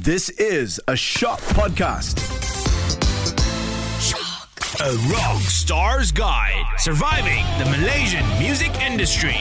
This is a Shock Podcast. Shock. A rock star's guide surviving the Malaysian music industry.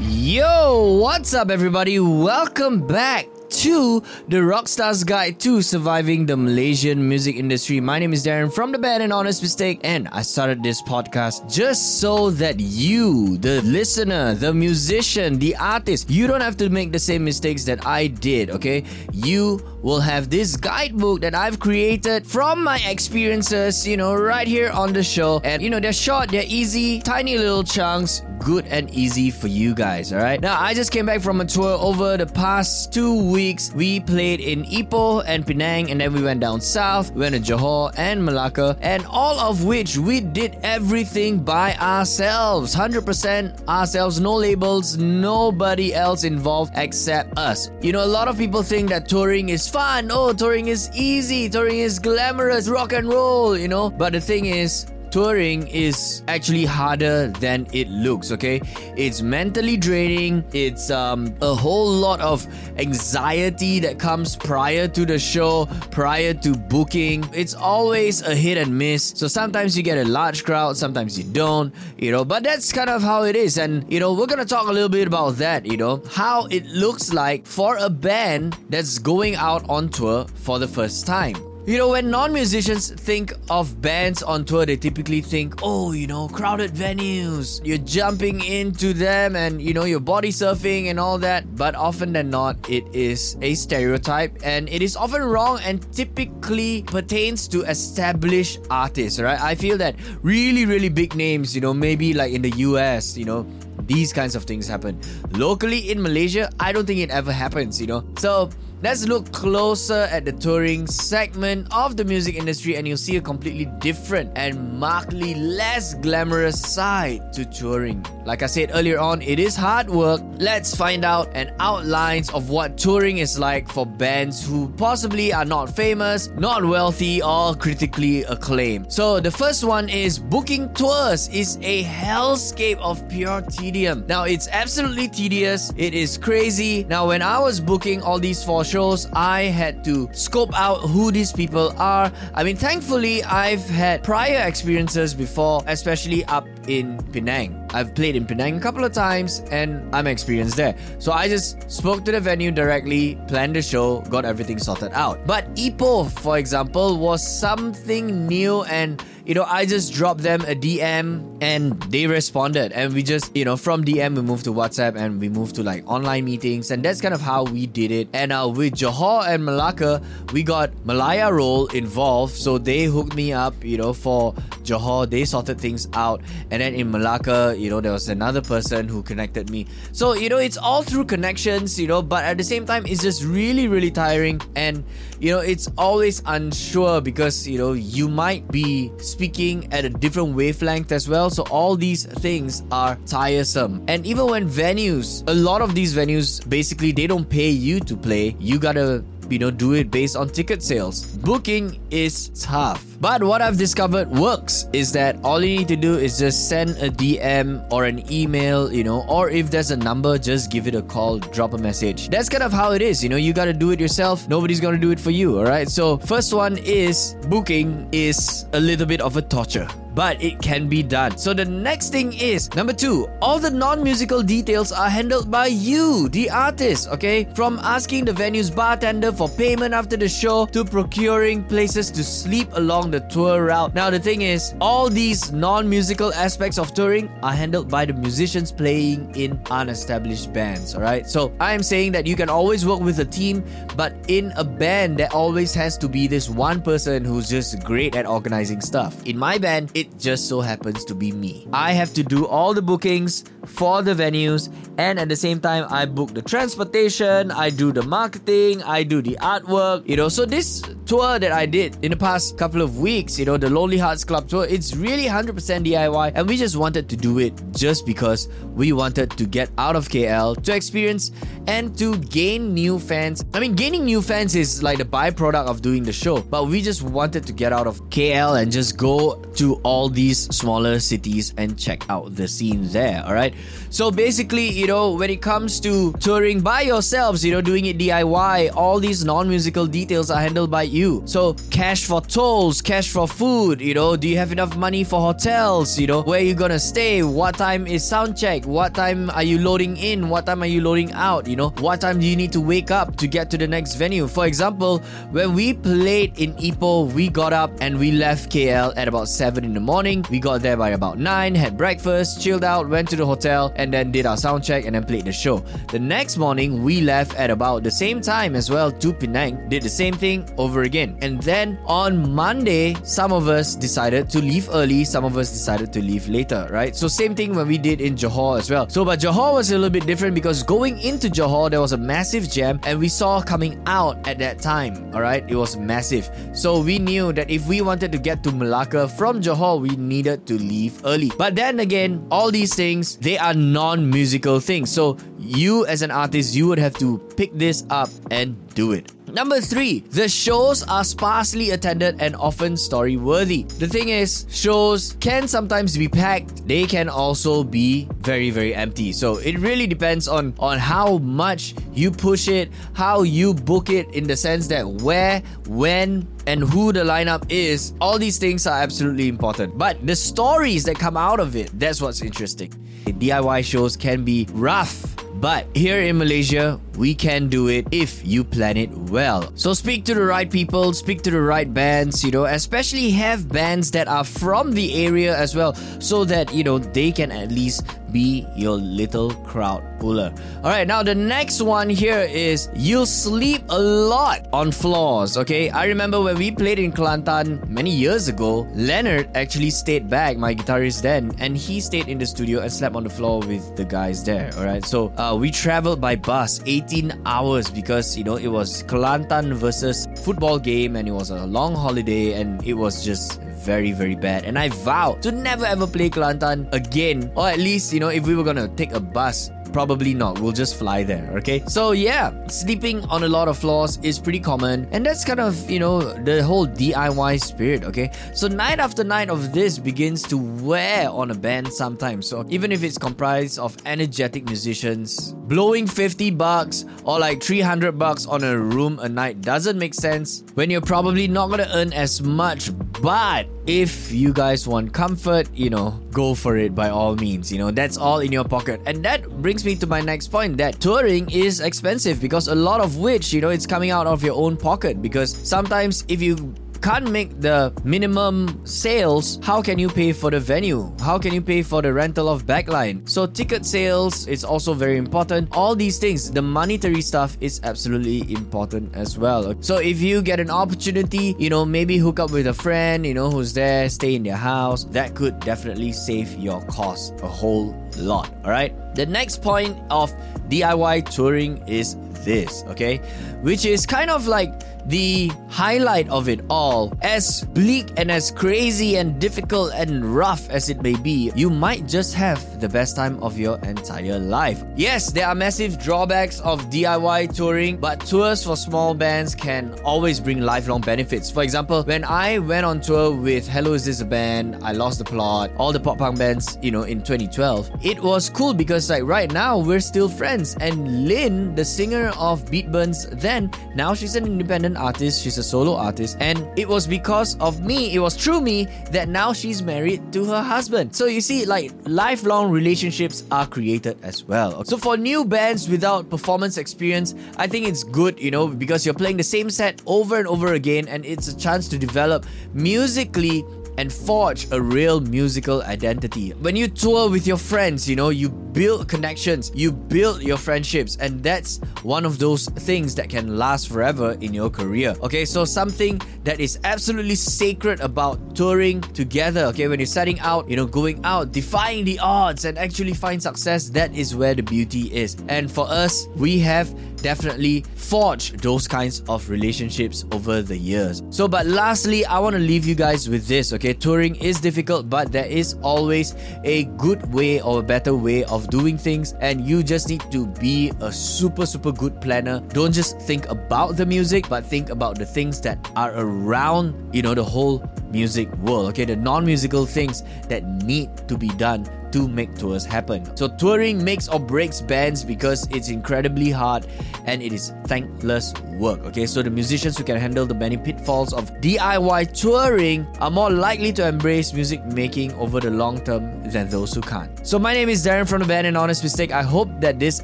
Yo, what's up, everybody? Welcome back to the Rockstar's Guide to Surviving the Malaysian Music Industry. My name is Darren from the band An Honest Mistake, and I started this podcast just so that you, the listener, the musician, the artist, you don't have to make the same mistakes that I did, okay? You will have this guidebook that I've created from my experiences, you know, right here on the show. And, you know, they're short, they're easy, tiny little chunks, good and easy for you guys, alright? Now, I just came back from a tour over the past two weeks. We played in Ipoh and Penang, and then we went down south, we went to Johor and Malacca, and all of which we did everything by ourselves. 100% ourselves, no labels, nobody else involved except us. You know, a lot of people think that touring is fun, oh, touring is easy, touring is glamorous, rock and roll, you know, but the thing is, touring is actually harder than it looks okay? It's mentally draining. It's um, a whole lot of anxiety that comes prior to the show prior to booking. It's always a hit and miss. So sometimes you get a large crowd sometimes you don't you know? But that's kind of how it is. And you know we're gonna talk a little bit about that you know? How it looks like for a band that's going out on tour for the first time you know, when non musicians think of bands on tour, they typically think, oh, you know, crowded venues. You're jumping into them and, you know, you're body surfing and all that. But often than not, it is a stereotype and it is often wrong and typically pertains to established artists, right? I feel that really, really big names, you know, maybe like in the US, you know, these kinds of things happen. Locally in Malaysia, I don't think it ever happens, you know. So, Let's look closer at the touring segment of the music industry, and you'll see a completely different and markedly less glamorous side to touring. Like I said earlier on, it is hard work. Let's find out and outlines of what touring is like for bands who possibly are not famous, not wealthy, or critically acclaimed. So, the first one is booking tours is a hellscape of pure tedium. Now, it's absolutely tedious, it is crazy. Now, when I was booking all these four I had to scope out who these people are. I mean, thankfully, I've had prior experiences before, especially up in Penang. I've played in Penang a couple of times and I'm experienced there. So I just spoke to the venue directly, planned the show, got everything sorted out. But Ipoh, for example, was something new and you know, I just dropped them a DM and they responded. And we just, you know, from DM, we moved to WhatsApp and we moved to like online meetings. And that's kind of how we did it. And uh, with Johor and Malacca, we got Malaya Roll involved. So they hooked me up, you know, for Johor. They sorted things out. And then in Malacca, you know, there was another person who connected me. So, you know, it's all through connections, you know, but at the same time, it's just really, really tiring. And, you know, it's always unsure because, you know, you might be speaking at a different wavelength as well. So all these things are tiresome. And even when venues, a lot of these venues basically they don't pay you to play. You gotta you know, do it based on ticket sales. Booking is tough. But what I've discovered works is that all you need to do is just send a DM or an email, you know, or if there's a number, just give it a call, drop a message. That's kind of how it is, you know, you gotta do it yourself. Nobody's gonna do it for you, alright? So, first one is booking is a little bit of a torture but it can be done. So the next thing is number two, all the non musical details are handled by you, the artist, okay? From asking the venue's bartender for payment after the show to procuring places to sleep along the tour route. Now, the thing is, all these non musical aspects of touring are handled by the musicians playing in unestablished bands, alright? So I am saying that you can always work with a team, but in a band, there always has to be this one person who's just great at organizing stuff. In my band, it just so happens to be me. I have to do all the bookings for the venues, and at the same time, I book the transportation, I do the marketing, I do the artwork, you know. So, this tour that I did in the past couple of weeks, you know, the Lonely Hearts Club tour, it's really 100% DIY, and we just wanted to do it just because we wanted to get out of KL to experience and to gain new fans. I mean, gaining new fans is like the byproduct of doing the show, but we just wanted to get out of KL and just go to all these smaller cities and check out the scene there. All right. So basically, you know, when it comes to touring by yourselves, you know, doing it DIY, all these non-musical details are handled by you. So cash for tolls, cash for food. You know, do you have enough money for hotels? You know, where are you gonna stay? What time is sound check? What time are you loading in? What time are you loading out? You know, what time do you need to wake up to get to the next venue? For example, when we played in Ipoh, we got up and we left KL at about 7 in the morning. We got there by about 9, had breakfast, chilled out, went to the hotel, and then did our sound check and then played the show. The next morning, we left at about the same time as well to Penang, did the same thing over again. And then on Monday, some of us decided to leave early, some of us decided to leave later, right? So same thing when we did in Johor as well. So but Johor was a little bit different because going into Johor there was a massive jam and we saw coming out at that time, all right? It was massive. So we knew that if we wanted to get to Malacca from Johor, we needed to leave early. But then again, all these things, they are non-musical things. So you as an artist, you would have to pick this up and do it. Number three, the shows are sparsely attended and often story worthy. The thing is, shows can sometimes be packed, they can also be very, very empty. So it really depends on, on how much you push it, how you book it, in the sense that where, when, and who the lineup is. All these things are absolutely important. But the stories that come out of it, that's what's interesting. DIY shows can be rough but here in Malaysia, we can do it if you plan it well. So speak to the right people, speak to the right bands, you know, especially have bands that are from the area as well, so that, you know, they can at least be your little crowd puller. All right, now the next one here is you'll sleep a lot on floors, okay? I remember when we played in Kelantan many years ago, Leonard actually stayed back, my guitarist then, and he stayed in the studio and slept on the floor with the guys there, all right? So uh, we traveled by bus 18 hours because, you know, it was Kelantan versus football game and it was a long holiday and it was just very, very bad. And I vow to never ever play Kelantan again. Or at least, you know, if we were gonna take a bus Probably not. We'll just fly there, okay? So, yeah, sleeping on a lot of floors is pretty common, and that's kind of, you know, the whole DIY spirit, okay? So, night after night of this begins to wear on a band sometimes. So, even if it's comprised of energetic musicians, blowing 50 bucks or like 300 bucks on a room a night doesn't make sense when you're probably not gonna earn as much, but if you guys want comfort, you know, go for it by all means. You know, that's all in your pocket. And that brings me to my next point that touring is expensive because a lot of which, you know, it's coming out of your own pocket because sometimes if you can't make the minimum sales, how can you pay for the venue? How can you pay for the rental of backline? So ticket sales is also very important. All these things, the monetary stuff is absolutely important as well. So if you get an opportunity, you know, maybe hook up with a friend, you know, who's there, stay in their house, that could definitely save your cost a whole lot. All right. The next point of DIY touring is this, okay? Which is kind of like the highlight of it all, as bleak and as crazy and difficult and rough as it may be, you might just have the best time of your entire life. Yes, there are massive drawbacks of DIY touring, but tours for small bands can always bring lifelong benefits. For example, when I went on tour with Hello Is This a Band, I Lost the Plot, all the pop punk bands, you know, in 2012, it was cool because like right now we're still friends. And Lynn, the singer of Beat Burns then now she's an independent artist, she's a solo artist, and it was because of me, it was through me that now she's married to her husband. So you see, like lifelong relationships are created as well. So for new bands without performance experience, I think it's good, you know, because you're playing the same set over and over again, and it's a chance to develop musically and forge a real musical identity. When you tour with your friends, you know, you build connections, you build your friendships, and that's one of those things that can last forever in your career. Okay, so something that is absolutely sacred about touring together. Okay, when you're setting out, you know, going out, defying the odds, and actually find success, that is where the beauty is. And for us, we have definitely forged those kinds of relationships over the years. So, but lastly, I want to leave you guys with this. Okay, touring is difficult, but there is always a good way or a better way of doing things and you just need to be a super super good planner. Don't just think about the music but think about the things that are around you know the whole music world, okay? The non musical things that need to be done to make tours happen. So, touring makes or breaks bands because it's incredibly hard and it is thankless work. Okay, so the musicians who can handle the many pitfalls of DIY touring are more likely to embrace music making over the long term than those who can't. So, my name is Darren from the band An Honest Mistake. I hope that this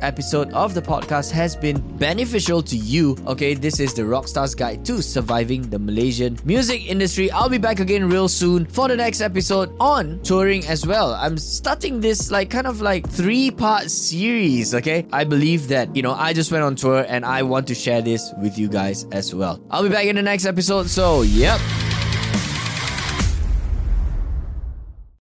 episode of the podcast has been beneficial to you. Okay, this is the Rockstar's Guide to Surviving the Malaysian Music Industry. I'll be back again real soon for the next episode on touring as well. I'm starting this like kind of like three part series. Okay, I believe that you know I just went on tour and I want to share this with you guys as well. I'll be back in the next episode. So, yep.